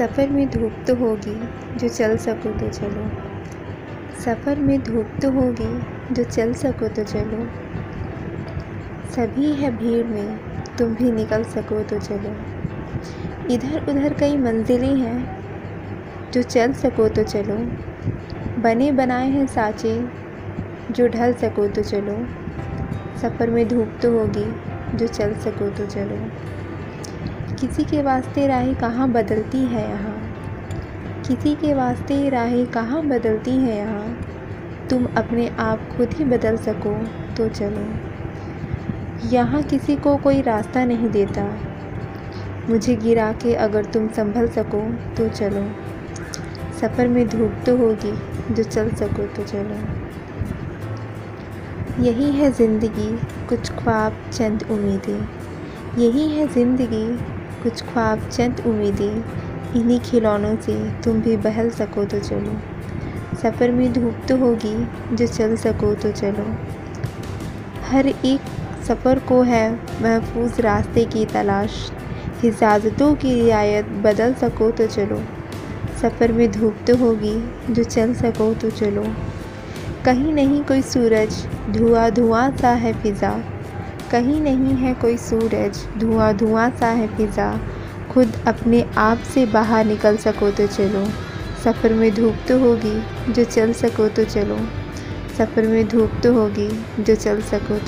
सफ़र में धूप तो होगी, जो चल सको तो चलो। सफ़र में धूप तो होगी, जो चल सको तो चलो। सभी है भीड़ में, तुम भी निकल सको तो चलो। इधर उधर कई मंजिलें हैं, जो चल सको तो चलो। बने बनाए हैं साँचे, जो ढल सको तो चलो। सफ़र में धूप तो होगी, जो चल सको तो चलो। किसी के वास्ते राहें कहाँ बदलती है यहाँ? किसी के वास्ते राहें कहाँ बदलती है यहाँ? तुम अपने आप खुद ही बदल सको तो चलो। यहाँ किसी को कोई रास्ता नहीं देता। मुझे गिरा के अगर तुम संभल सको तो चलो। सफ़र में धूप तो होगी, जो चल सको तो चलो। यही है ज़िंदगी, कुछ ख्वाब, चंद उम्मीदें। यही है ज़िंदगी कुछ ख्वाब चंद उम्मीदें, इन्हीं खिलौनों से तुम भी बहल सको तो चलो। सफ़र में धूप तो होगी, जो चल सको तो चलो। हर एक सफ़र को है महफूज रास्ते की तलाश। हिफाजतों की रियायत बदल सको तो चलो। सफ़र में धूप तो होगी, जो चल सको तो चलो। कहीं नहीं कोई सूरज धुआँ धुआँ सा है फ़िज़ा। कहीं नहीं है कोई सूरज। धुआँ धुआँ सा है फ़िज़ा खुद अपने आप से बाहर निकल सको तो चलो। सफ़र में धूप तो होगी, जो चल सको तो चलो। सफ़र में धूप तो होगी, जो चल सको तो